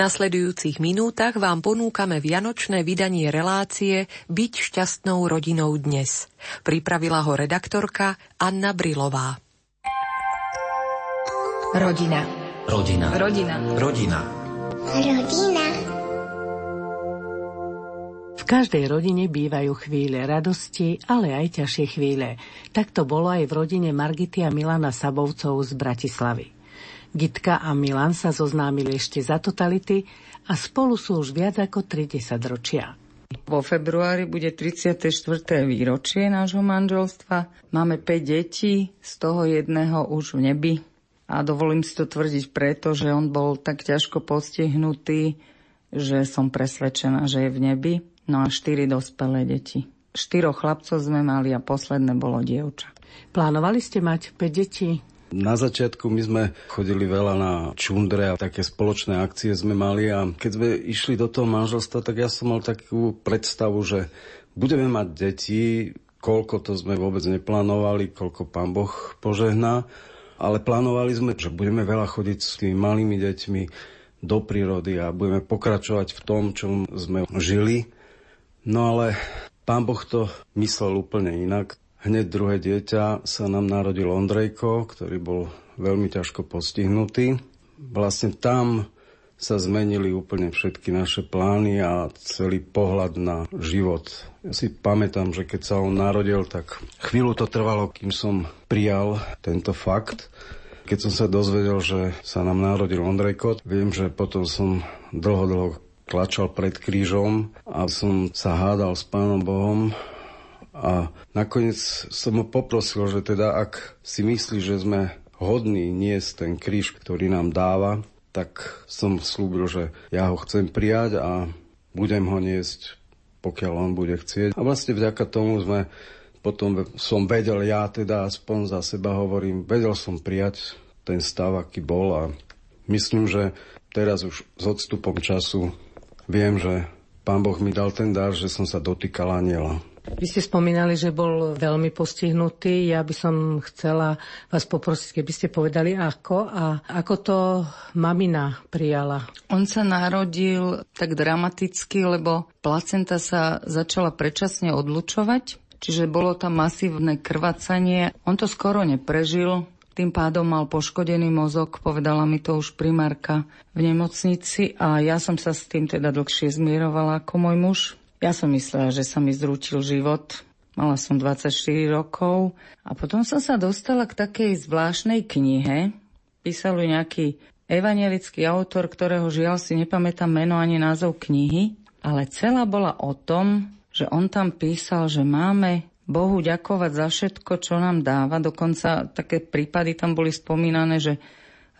nasledujúcich minútach vám ponúkame vianočné vydanie relácie Byť šťastnou rodinou dnes. Pripravila ho redaktorka Anna Brilová. Rodina. Rodina. Rodina. Rodina. Rodina. V každej rodine bývajú chvíle radosti, ale aj ťažšie chvíle. Tak to bolo aj v rodine Margity a Milana Sabovcov z Bratislavy. Gitka a Milan sa zoznámili ešte za totality a spolu sú už viac ako 30 ročia. Vo februári bude 34. výročie nášho manželstva. Máme 5 detí, z toho jedného už v nebi. A dovolím si to tvrdiť preto, že on bol tak ťažko postihnutý, že som presvedčená, že je v nebi. No a 4 dospelé deti. Štyroch chlapcov sme mali a posledné bolo dievča. Plánovali ste mať 5 detí? Na začiatku my sme chodili veľa na čundre a také spoločné akcie sme mali a keď sme išli do toho manželstva, tak ja som mal takú predstavu, že budeme mať deti, koľko to sme vôbec neplánovali, koľko pán Boh požehná, ale plánovali sme, že budeme veľa chodiť s tými malými deťmi do prírody a budeme pokračovať v tom, čo sme žili. No ale pán Boh to myslel úplne inak. Hneď druhé dieťa sa nám narodil Ondrejko, ktorý bol veľmi ťažko postihnutý. Vlastne tam sa zmenili úplne všetky naše plány a celý pohľad na život. Ja si pamätám, že keď sa on narodil, tak chvíľu to trvalo, kým som prijal tento fakt. Keď som sa dozvedel, že sa nám narodil Ondrejko, viem, že potom som dlho, dlho klačal pred krížom a som sa hádal s Pánom Bohom, a nakoniec som ho poprosil, že teda ak si myslí, že sme hodní niesť ten kríž, ktorý nám dáva, tak som slúbil, že ja ho chcem prijať a budem ho niesť, pokiaľ on bude chcieť. A vlastne vďaka tomu sme potom som vedel, ja teda aspoň za seba hovorím, vedel som prijať ten stav, aký bol a myslím, že teraz už s odstupom času viem, že Pán Boh mi dal ten dar, že som sa dotýkal aniela. Vy ste spomínali, že bol veľmi postihnutý. Ja by som chcela vás poprosiť, keby ste povedali ako a ako to mamina prijala. On sa narodil tak dramaticky, lebo placenta sa začala predčasne odlučovať, čiže bolo tam masívne krvacanie. On to skoro neprežil, tým pádom mal poškodený mozog, povedala mi to už primárka v nemocnici a ja som sa s tým teda dlhšie zmierovala ako môj muž. Ja som myslela, že sa mi zrútil život. Mala som 24 rokov a potom som sa dostala k takej zvláštnej knihe. Písal ju nejaký evangelický autor, ktorého žiaľ si nepamätám meno ani názov knihy, ale celá bola o tom, že on tam písal, že máme Bohu ďakovať za všetko, čo nám dáva. Dokonca také prípady tam boli spomínané, že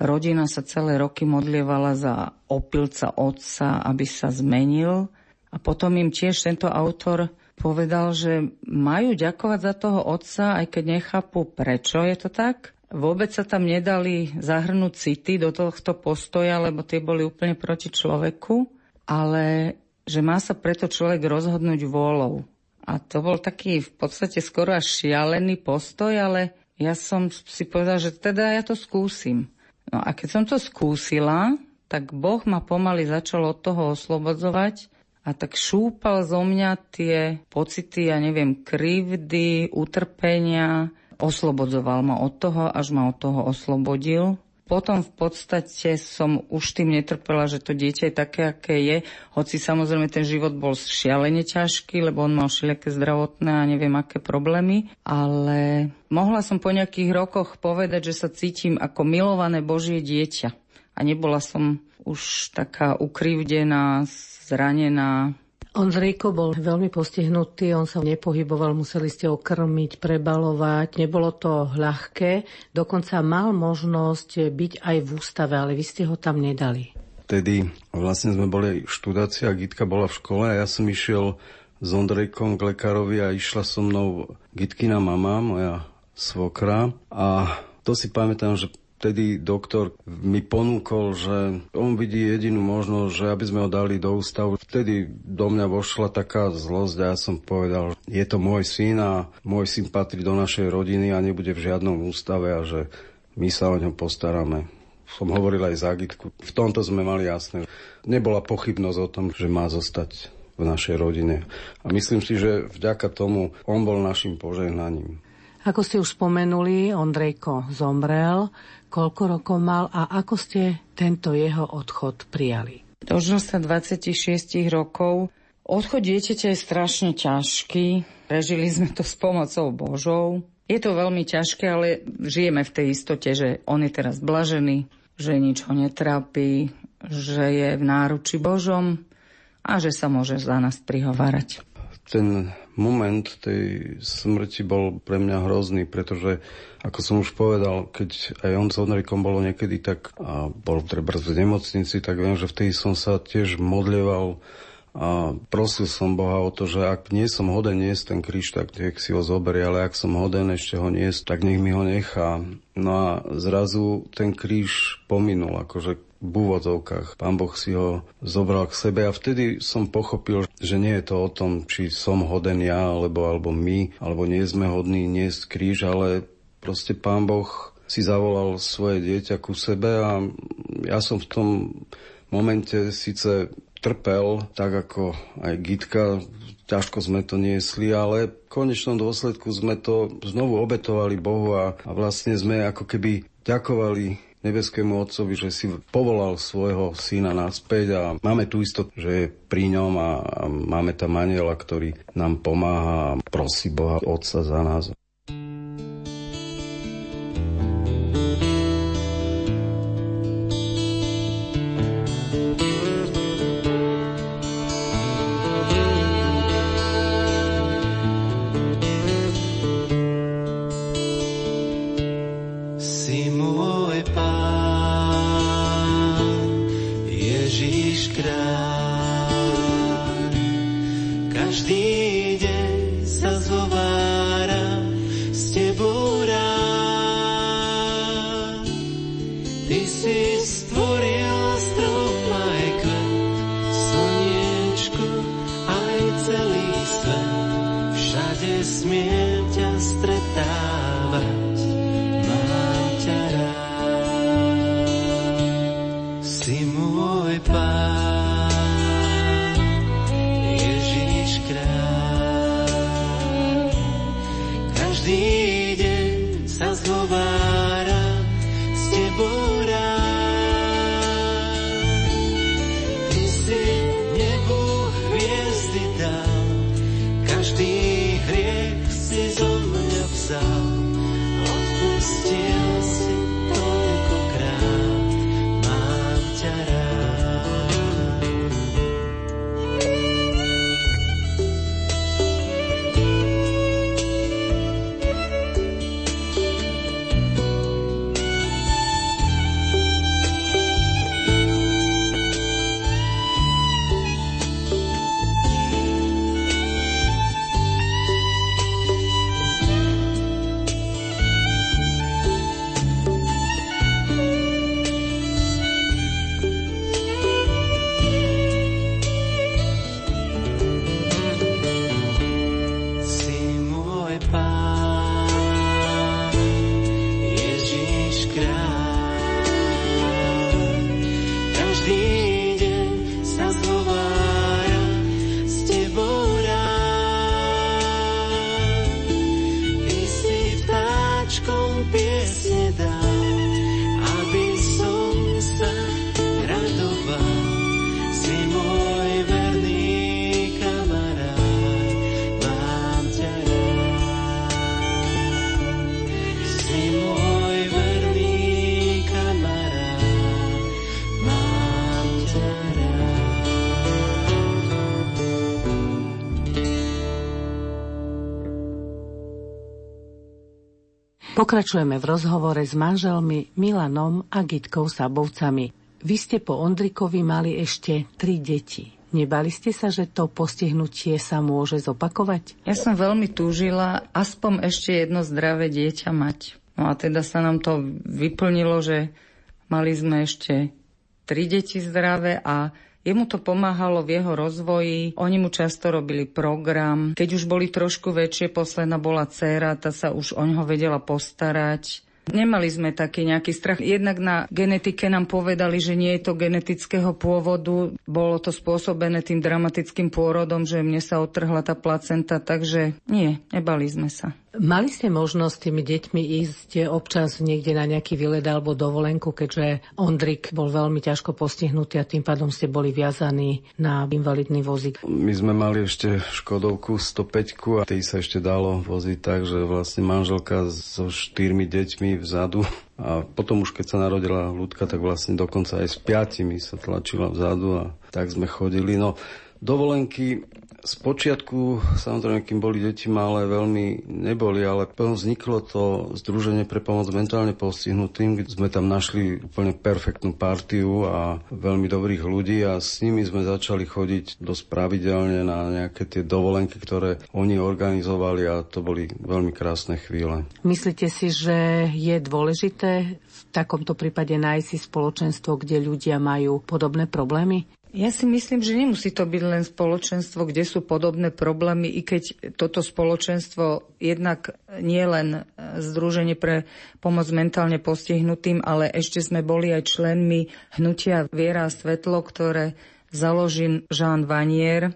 rodina sa celé roky modlievala za opilca otca, aby sa zmenil a potom im tiež tento autor povedal, že majú ďakovať za toho otca, aj keď nechápu, prečo je to tak. Vôbec sa tam nedali zahrnúť city do tohto postoja, lebo tie boli úplne proti človeku, ale že má sa preto človek rozhodnúť vôľou. A to bol taký v podstate skoro až šialený postoj, ale ja som si povedal, že teda ja to skúsim. No a keď som to skúsila, tak Boh ma pomaly začal od toho oslobodzovať a tak šúpal zo mňa tie pocity, ja neviem, krivdy, utrpenia, oslobodzoval ma od toho, až ma od toho oslobodil. Potom v podstate som už tým netrpela, že to dieťa je také, aké je, hoci samozrejme ten život bol šialene ťažký, lebo on mal všelijaké zdravotné a neviem aké problémy, ale mohla som po nejakých rokoch povedať, že sa cítim ako milované Božie dieťa. A nebola som už taká ukrivdená, zranená. Ondrejko bol veľmi postihnutý, on sa nepohyboval, museli ste ho krmiť, prebalovať, nebolo to ľahké. Dokonca mal možnosť byť aj v ústave, ale vy ste ho tam nedali. Vtedy vlastne sme boli študáci a Gitka bola v škole a ja som išiel s Ondrejkom k lekárovi a išla so mnou Gitkina mama, moja svokra. A to si pamätám, že vtedy doktor mi ponúkol, že on vidí jedinú možnosť, že aby sme ho dali do ústavu. Vtedy do mňa vošla taká zlosť a ja som povedal, je to môj syn a môj syn patrí do našej rodiny a nebude v žiadnom ústave a že my sa o ňo postaráme. som hovoril aj za Gitku. V tomto sme mali jasné. Nebola pochybnosť o tom, že má zostať v našej rodine. A myslím si, že vďaka tomu on bol našim požehnaním. Ako ste už spomenuli, Ondrejko zomrel. Koľko rokov mal a ako ste tento jeho odchod prijali? Dožil sa 26 rokov. Odchod dieťaťa je strašne ťažký. Prežili sme to s pomocou Božou. Je to veľmi ťažké, ale žijeme v tej istote, že on je teraz blažený, že nič ho netrápi, že je v náruči Božom a že sa môže za nás prihovárať. Ten moment tej smrti bol pre mňa hrozný, pretože, ako som už povedal, keď aj on s Ondrejkom bolo niekedy tak, a bol treba v nemocnici, tak viem, že vtedy som sa tiež modlieval a prosil som Boha o to, že ak nie som hoden niesť ten kríž, tak nech si ho zoberie, ale ak som hoden ešte ho niesť, tak nech mi ho nechá. No a zrazu ten kríž pominul, akože v úvodzovkách. Pán Boh si ho zobral k sebe a vtedy som pochopil, že nie je to o tom, či som hoden ja, alebo, alebo my, alebo nie sme hodní niesť kríž, ale proste Pán Boh si zavolal svoje dieťa ku sebe a ja som v tom momente síce trpel, tak ako aj Gitka, ťažko sme to niesli, ale v konečnom dôsledku sme to znovu obetovali Bohu a, a vlastne sme ako keby ďakovali nebeskému Otcovi, že si povolal svojho syna naspäť a máme tu istotu, že je pri ňom a, máme tam aniela, ktorý nám pomáha a prosí Boha Otca za nás. Pokračujeme v rozhovore s manželmi Milanom a Gitkou Sabovcami. Vy ste po Ondrikovi mali ešte tri deti. Nebali ste sa, že to postihnutie sa môže zopakovať? Ja som veľmi túžila aspoň ešte jedno zdravé dieťa mať. No a teda sa nám to vyplnilo, že mali sme ešte tri deti zdravé a Jemu to pomáhalo v jeho rozvoji, oni mu často robili program. Keď už boli trošku väčšie, posledná bola dcéra, tá sa už o ňoho vedela postarať. Nemali sme taký nejaký strach. Jednak na genetike nám povedali, že nie je to genetického pôvodu. Bolo to spôsobené tým dramatickým pôrodom, že mne sa otrhla tá placenta, takže nie, nebali sme sa. Mali ste možnosť s tými deťmi ísť občas niekde na nejaký výlet alebo dovolenku, keďže Ondrik bol veľmi ťažko postihnutý a tým pádom ste boli viazaní na invalidný vozík. My sme mali ešte Škodovku 105 a tej sa ešte dalo voziť tak, že vlastne manželka so štyrmi deťmi vzadu a potom už keď sa narodila ľudka, tak vlastne dokonca aj s piatimi sa tlačila vzadu a tak sme chodili. No, dovolenky Spočiatku, samozrejme, kým boli deti malé, veľmi neboli, ale potom vzniklo to Združenie pre pomoc mentálne postihnutým, kde sme tam našli úplne perfektnú partiu a veľmi dobrých ľudí a s nimi sme začali chodiť dosť pravidelne na nejaké tie dovolenky, ktoré oni organizovali a to boli veľmi krásne chvíle. Myslíte si, že je dôležité v takomto prípade nájsť si spoločenstvo, kde ľudia majú podobné problémy? Ja si myslím, že nemusí to byť len spoločenstvo, kde sú podobné problémy, i keď toto spoločenstvo jednak nie len e, Združenie pre pomoc mentálne postihnutým, ale ešte sme boli aj členmi hnutia Viera a Svetlo, ktoré založil Jean Vanier.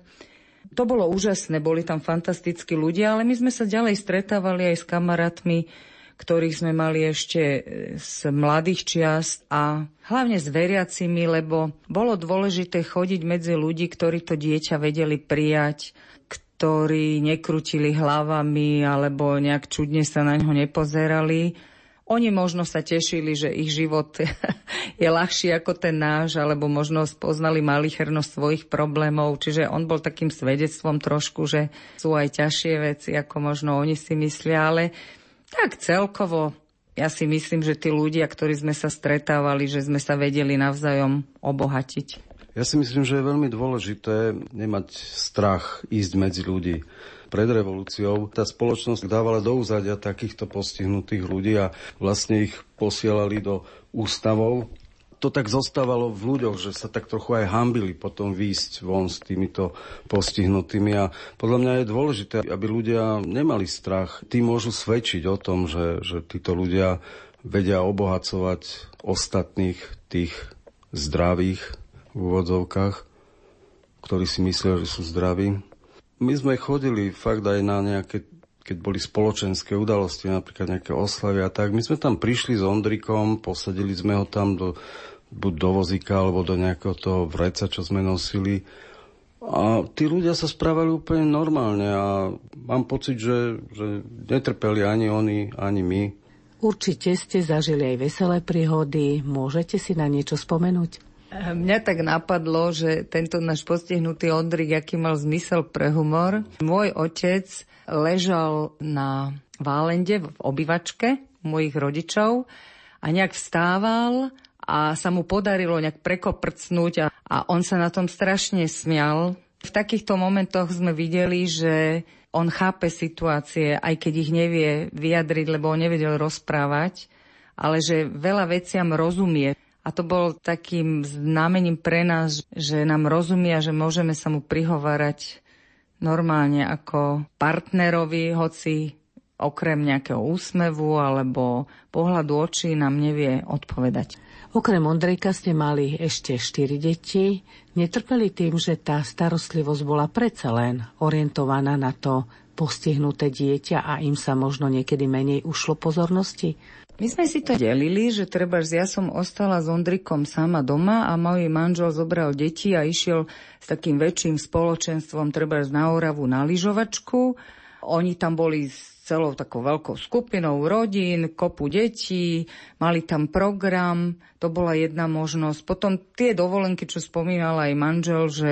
To bolo úžasné, boli tam fantastickí ľudia, ale my sme sa ďalej stretávali aj s kamarátmi, ktorých sme mali ešte e, z mladých čiast a hlavne s veriacimi, lebo bolo dôležité chodiť medzi ľudí, ktorí to dieťa vedeli prijať, ktorí nekrutili hlavami alebo nejak čudne sa na ňo nepozerali. Oni možno sa tešili, že ich život je ľahší ako ten náš, alebo možno spoznali malichernosť svojich problémov. Čiže on bol takým svedectvom trošku, že sú aj ťažšie veci, ako možno oni si myslia, ale tak celkovo ja si myslím, že tí ľudia, ktorí sme sa stretávali, že sme sa vedeli navzájom obohatiť. Ja si myslím, že je veľmi dôležité nemať strach ísť medzi ľudí. Pred revolúciou tá spoločnosť dávala do úzadia takýchto postihnutých ľudí a vlastne ich posielali do ústavov, to tak zostávalo v ľuďoch, že sa tak trochu aj hambili potom výjsť von s týmito postihnutými a podľa mňa je dôležité, aby ľudia nemali strach. Tí môžu svedčiť o tom, že, že títo ľudia vedia obohacovať ostatných tých zdravých v úvodzovkách, ktorí si myslia, že sú zdraví. My sme chodili fakt aj na nejaké keď boli spoločenské udalosti, napríklad nejaké oslavy a tak. My sme tam prišli s Ondrikom, posadili sme ho tam do buď do vozíka alebo do nejakého toho vreca, čo sme nosili. A tí ľudia sa správali úplne normálne a mám pocit, že, že netrpeli ani oni, ani my. Určite ste zažili aj veselé príhody. Môžete si na niečo spomenúť? Mňa tak napadlo, že tento náš postihnutý Ondrik, aký mal zmysel pre humor. Môj otec ležal na Válende v obývačke mojich rodičov a nejak vstával a sa mu podarilo nejak prekoprcnúť a, a on sa na tom strašne smial. V takýchto momentoch sme videli, že on chápe situácie, aj keď ich nevie vyjadriť, lebo on nevedel rozprávať, ale že veľa veciam rozumie. A to bol takým znamením pre nás, že nám rozumie a že môžeme sa mu prihovárať normálne ako partnerovi, hoci okrem nejakého úsmevu alebo pohľadu očí nám nevie odpovedať. Okrem Ondrejka ste mali ešte štyri deti. Netrpeli tým, že tá starostlivosť bola predsa len orientovaná na to postihnuté dieťa a im sa možno niekedy menej ušlo pozornosti? My sme si to delili, že treba, že ja som ostala s Ondrikom sama doma a môj manžel zobral deti a išiel s takým väčším spoločenstvom treba na Oravu na lyžovačku. Oni tam boli celou takou veľkou skupinou rodín, kopu detí, mali tam program, to bola jedna možnosť. Potom tie dovolenky, čo spomínal aj manžel, že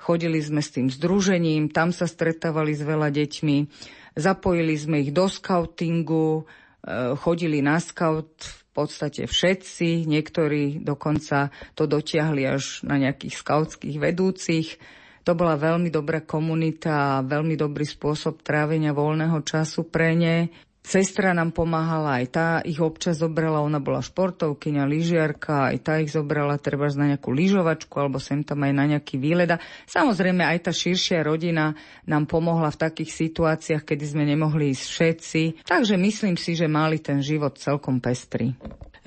chodili sme s tým združením, tam sa stretávali s veľa deťmi, zapojili sme ich do skautingu, e, chodili na skaut v podstate všetci, niektorí dokonca to dotiahli až na nejakých skautských vedúcich. To bola veľmi dobrá komunita a veľmi dobrý spôsob trávenia voľného času pre ne. Sestra nám pomáhala, aj tá ich občas zobrala, ona bola športovkyňa, lyžiarka, aj tá ich zobrala treba na nejakú lyžovačku alebo sem tam aj na nejaký výlet. A samozrejme aj tá širšia rodina nám pomohla v takých situáciách, kedy sme nemohli ísť všetci. Takže myslím si, že mali ten život celkom pestrý.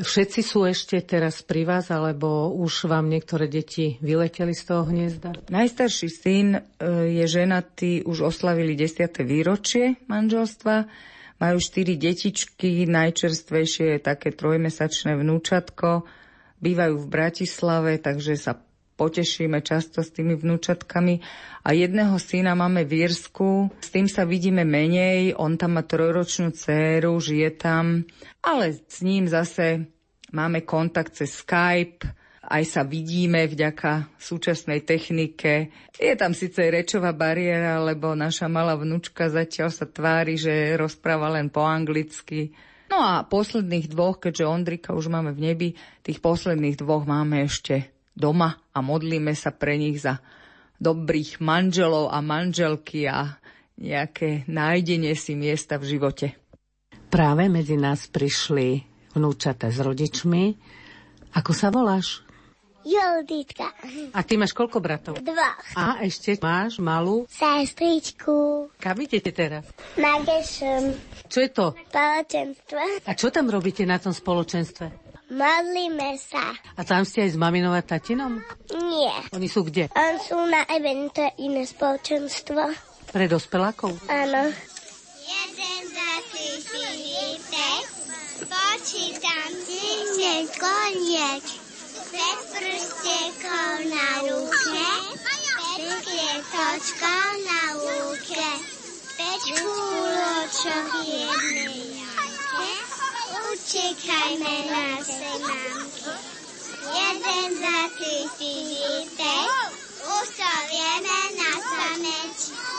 Všetci sú ešte teraz pri vás, alebo už vám niektoré deti vyleteli z toho hniezda? Najstarší syn e, je ženatý, už oslavili 10. výročie manželstva majú štyri detičky, najčerstvejšie je také trojmesačné vnúčatko. Bývajú v Bratislave, takže sa potešíme často s tými vnúčatkami. A jedného syna máme v Írsku, s tým sa vidíme menej, on tam má trojročnú dceru, žije tam, ale s ním zase máme kontakt cez Skype, aj sa vidíme vďaka súčasnej technike. Je tam síce rečová bariéra, lebo naša malá vnúčka zatiaľ sa tvári, že rozpráva len po anglicky. No a posledných dvoch, keďže Ondrika už máme v nebi, tých posledných dvoch máme ešte doma a modlíme sa pre nich za dobrých manželov a manželky a nejaké nájdenie si miesta v živote. Práve medzi nás prišli vnúčata s rodičmi. Ako sa voláš? Juditka. A ty máš koľko bratov? Dva. A ešte máš malú? Sestričku. Kam idete teraz? Na gešom. Čo je to? Spoločenstvo. A čo tam robíte na tom spoločenstve? Modlíme sa. A tam ste aj s maminou a tatinom? Nie. Oni sú kde? On sú na evente iné spoločenstvo. Pre dospelákov? Áno. Počítam, si koniec. Pet prstiekov na lúke, pet kvietočkov na lúke, pet kúločok jednej jamke. Utekajme na semámky. Jeden, dva, tri, štyri, päť. Už to vieme na pamäť.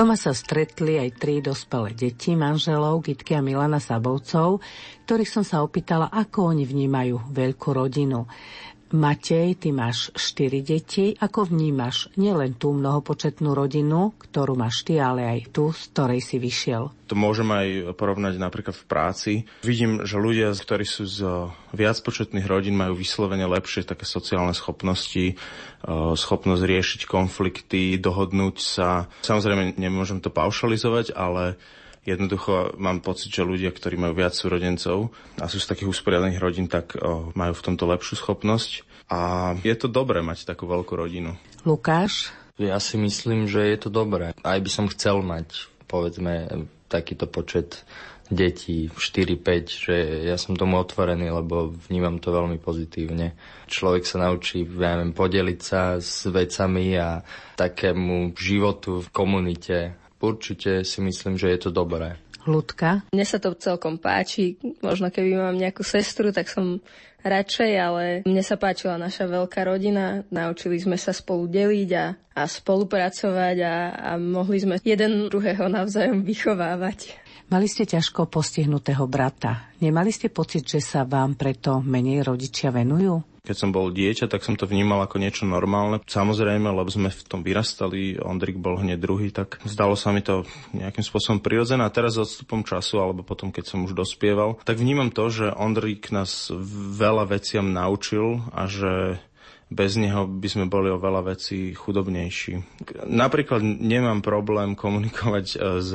Doma sa stretli aj tri dospelé deti manželov Gitky a Milana Sabovcov, ktorých som sa opýtala, ako oni vnímajú veľkú rodinu. Matej, ty máš štyri deti. Ako vnímaš nielen tú mnohopočetnú rodinu, ktorú máš ty, ale aj tú, z ktorej si vyšiel? To môžem aj porovnať napríklad v práci. Vidím, že ľudia, ktorí sú z viacpočetných rodín, majú vyslovene lepšie také sociálne schopnosti, schopnosť riešiť konflikty, dohodnúť sa. Samozrejme, nemôžem to paušalizovať, ale Jednoducho mám pocit, že ľudia, ktorí majú viac súrodencov a sú z takých usporiadaných rodín, tak o, majú v tomto lepšiu schopnosť. A je to dobré mať takú veľkú rodinu. Lukáš? Ja si myslím, že je to dobré. Aj by som chcel mať, povedzme, takýto počet detí, 4-5, že ja som tomu otvorený, lebo vnímam to veľmi pozitívne. Človek sa naučí, ja neviem, podeliť sa s vecami a takému životu v komunite určite si myslím, že je to dobré. Ľudka? Mne sa to celkom páči. Možno keby mám nejakú sestru, tak som radšej, ale mne sa páčila naša veľká rodina. Naučili sme sa spolu deliť a, a spolupracovať a, a mohli sme jeden druhého navzájom vychovávať. Mali ste ťažko postihnutého brata. Nemali ste pocit, že sa vám preto menej rodičia venujú? Keď som bol dieťa, tak som to vnímal ako niečo normálne. Samozrejme, lebo sme v tom vyrastali, Ondrik bol hneď druhý, tak zdalo sa mi to nejakým spôsobom prirodzené. A teraz s odstupom času, alebo potom, keď som už dospieval, tak vnímam to, že Ondrik nás veľa veciam naučil a že bez neho by sme boli o veľa vecí chudobnejší. Napríklad nemám problém komunikovať e, s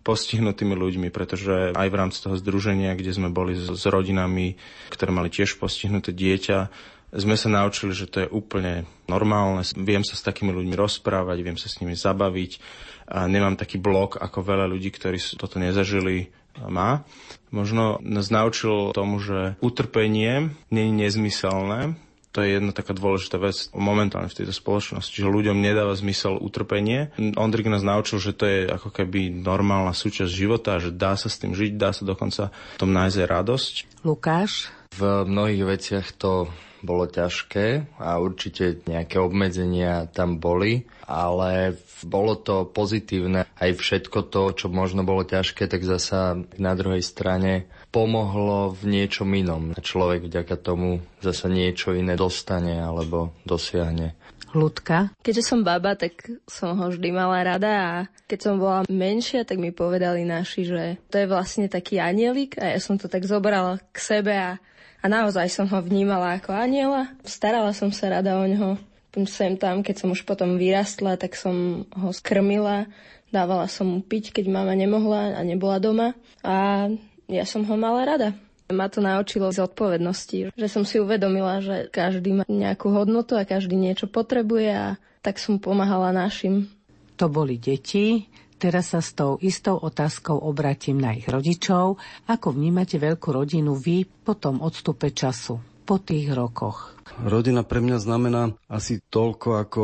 postihnutými ľuďmi, pretože aj v rámci toho združenia, kde sme boli s rodinami, ktoré mali tiež postihnuté dieťa, sme sa naučili, že to je úplne normálne. Viem sa s takými ľuďmi rozprávať, viem sa s nimi zabaviť. A nemám taký blok ako veľa ľudí, ktorí toto nezažili, má. Možno nás naučil tomu, že utrpenie nie je nezmyselné, to je jedna taká dôležitá vec momentálne v tejto spoločnosti, že ľuďom nedáva zmysel utrpenie. Ondrik nás naučil, že to je ako keby normálna súčasť života, že dá sa s tým žiť, dá sa dokonca v tom nájsť radosť. Lukáš? V mnohých veciach to bolo ťažké a určite nejaké obmedzenia tam boli, ale bolo to pozitívne. Aj všetko to, čo možno bolo ťažké, tak zasa na druhej strane pomohlo v niečom inom. Človek vďaka tomu zasa niečo iné dostane alebo dosiahne. Ľudka? Keďže som baba, tak som ho vždy mala rada a keď som bola menšia, tak mi povedali naši, že to je vlastne taký anielik a ja som to tak zobrala k sebe a, a naozaj som ho vnímala ako aniela. Starala som sa rada o ňoho. Sem tam, keď som už potom vyrastla, tak som ho skrmila, dávala som mu piť, keď mama nemohla a nebola doma. A ja som ho mala rada. Ma to naučilo zodpovednosti, že som si uvedomila, že každý má nejakú hodnotu a každý niečo potrebuje a tak som pomáhala našim. To boli deti, Teraz sa s tou istou otázkou obratím na ich rodičov. Ako vnímate veľkú rodinu vy po tom odstupe času, po tých rokoch? Rodina pre mňa znamená asi toľko, ako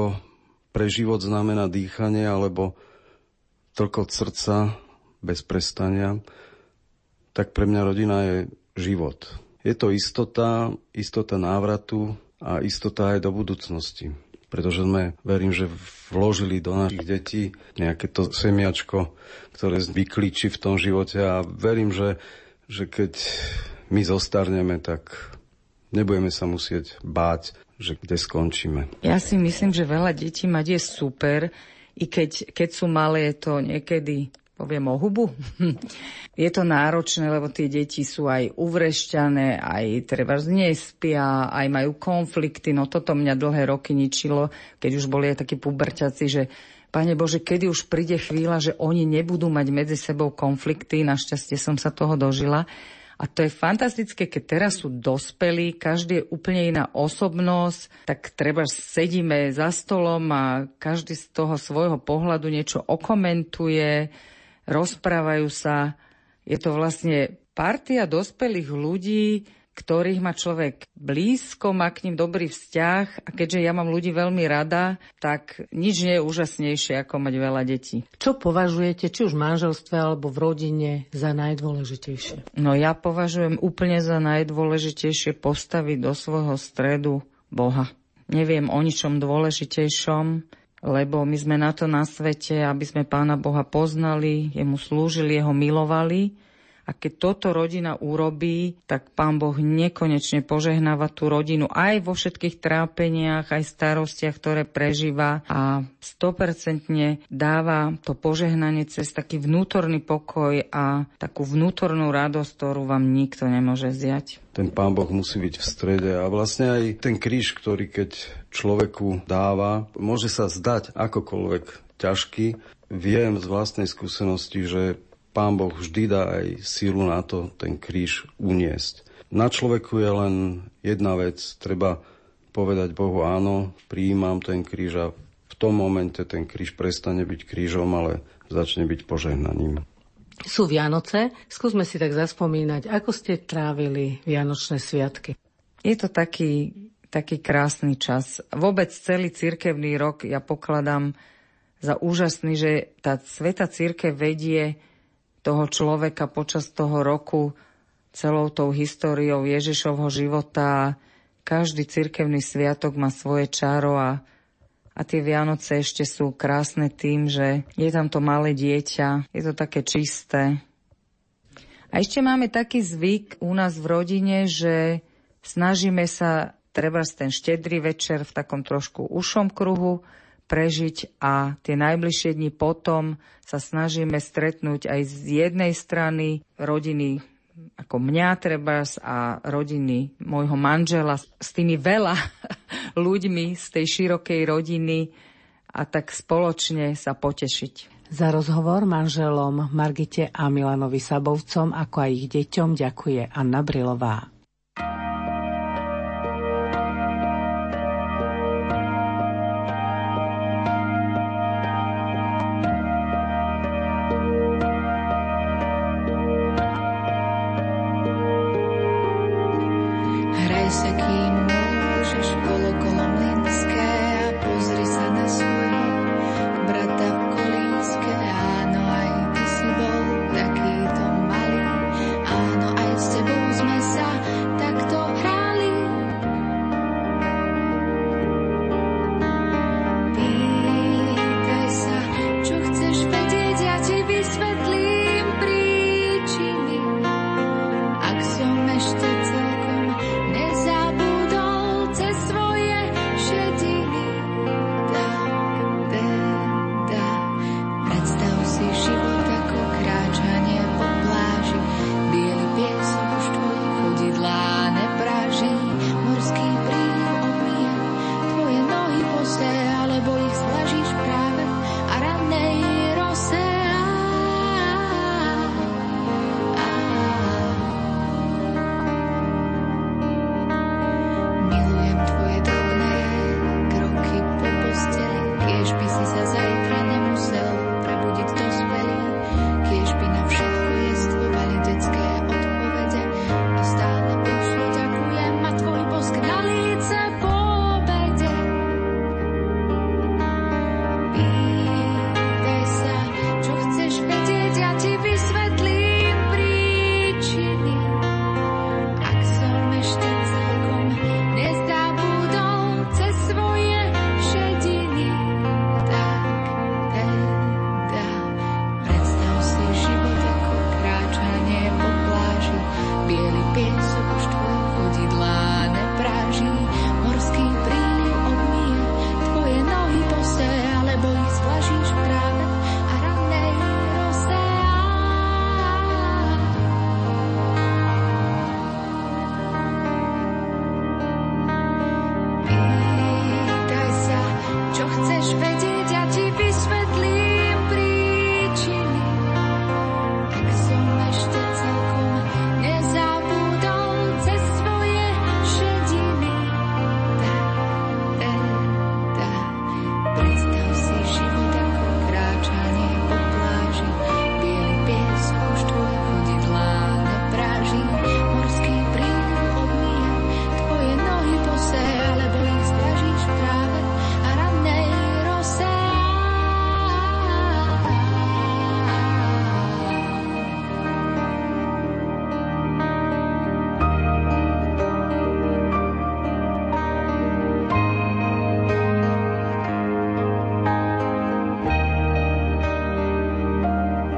pre život znamená dýchanie, alebo toľko srdca bez prestania tak pre mňa rodina je život. Je to istota, istota návratu a istota aj do budúcnosti. Pretože sme, verím, že vložili do našich detí nejaké to semiačko, ktoré vyklíči v tom živote a verím, že, že keď my zostarneme, tak nebudeme sa musieť báť, že kde skončíme. Ja si myslím, že veľa detí mať je super, i keď, keď sú malé, to niekedy poviem o hubu. je to náročné, lebo tie deti sú aj uvrešťané, aj treba nespia, aj majú konflikty. No toto mňa dlhé roky ničilo, keď už boli aj takí puberťaci, že Pane Bože, kedy už príde chvíľa, že oni nebudú mať medzi sebou konflikty, našťastie som sa toho dožila. A to je fantastické, keď teraz sú dospelí, každý je úplne iná osobnosť, tak treba sedíme za stolom a každý z toho svojho pohľadu niečo okomentuje, rozprávajú sa. Je to vlastne partia dospelých ľudí, ktorých má človek blízko, má k ním dobrý vzťah a keďže ja mám ľudí veľmi rada, tak nič nie je úžasnejšie ako mať veľa detí. Čo považujete, či už v manželstve alebo v rodine, za najdôležitejšie? No ja považujem úplne za najdôležitejšie postaviť do svojho stredu Boha. Neviem o ničom dôležitejšom, lebo my sme na to na svete, aby sme Pána Boha poznali, jemu slúžili, jeho milovali a keď toto rodina urobí, tak pán Boh nekonečne požehnáva tú rodinu aj vo všetkých trápeniach, aj starostiach, ktoré prežíva a 100% dáva to požehnanie cez taký vnútorný pokoj a takú vnútornú radosť, ktorú vám nikto nemôže zjať. Ten pán Boh musí byť v strede a vlastne aj ten kríž, ktorý keď človeku dáva, môže sa zdať akokoľvek ťažký. Viem z vlastnej skúsenosti, že Pán Boh vždy dá aj sílu na to ten kríž uniesť. Na človeku je len jedna vec, treba povedať Bohu áno, prijímam ten kríž a v tom momente ten kríž prestane byť krížom, ale začne byť požehnaním. Sú Vianoce, skúsme si tak zaspomínať, ako ste trávili Vianočné sviatky. Je to taký, taký krásny čas. Vôbec celý cirkevný rok ja pokladám za úžasný, že tá sveta církev vedie toho človeka počas toho roku celou tou históriou Ježišovho života. Každý cirkevný sviatok má svoje čaro a, a tie Vianoce ešte sú krásne tým, že je tam to malé dieťa, je to také čisté. A ešte máme taký zvyk u nás v rodine, že snažíme sa treba ten štedrý večer v takom trošku ušom kruhu prežiť a tie najbližšie dni potom sa snažíme stretnúť aj z jednej strany rodiny ako mňa treba a rodiny môjho manžela s tými veľa ľuďmi z tej širokej rodiny a tak spoločne sa potešiť. Za rozhovor manželom Margite a Milanovi Sabovcom, ako aj ich deťom, ďakuje Anna Brilová.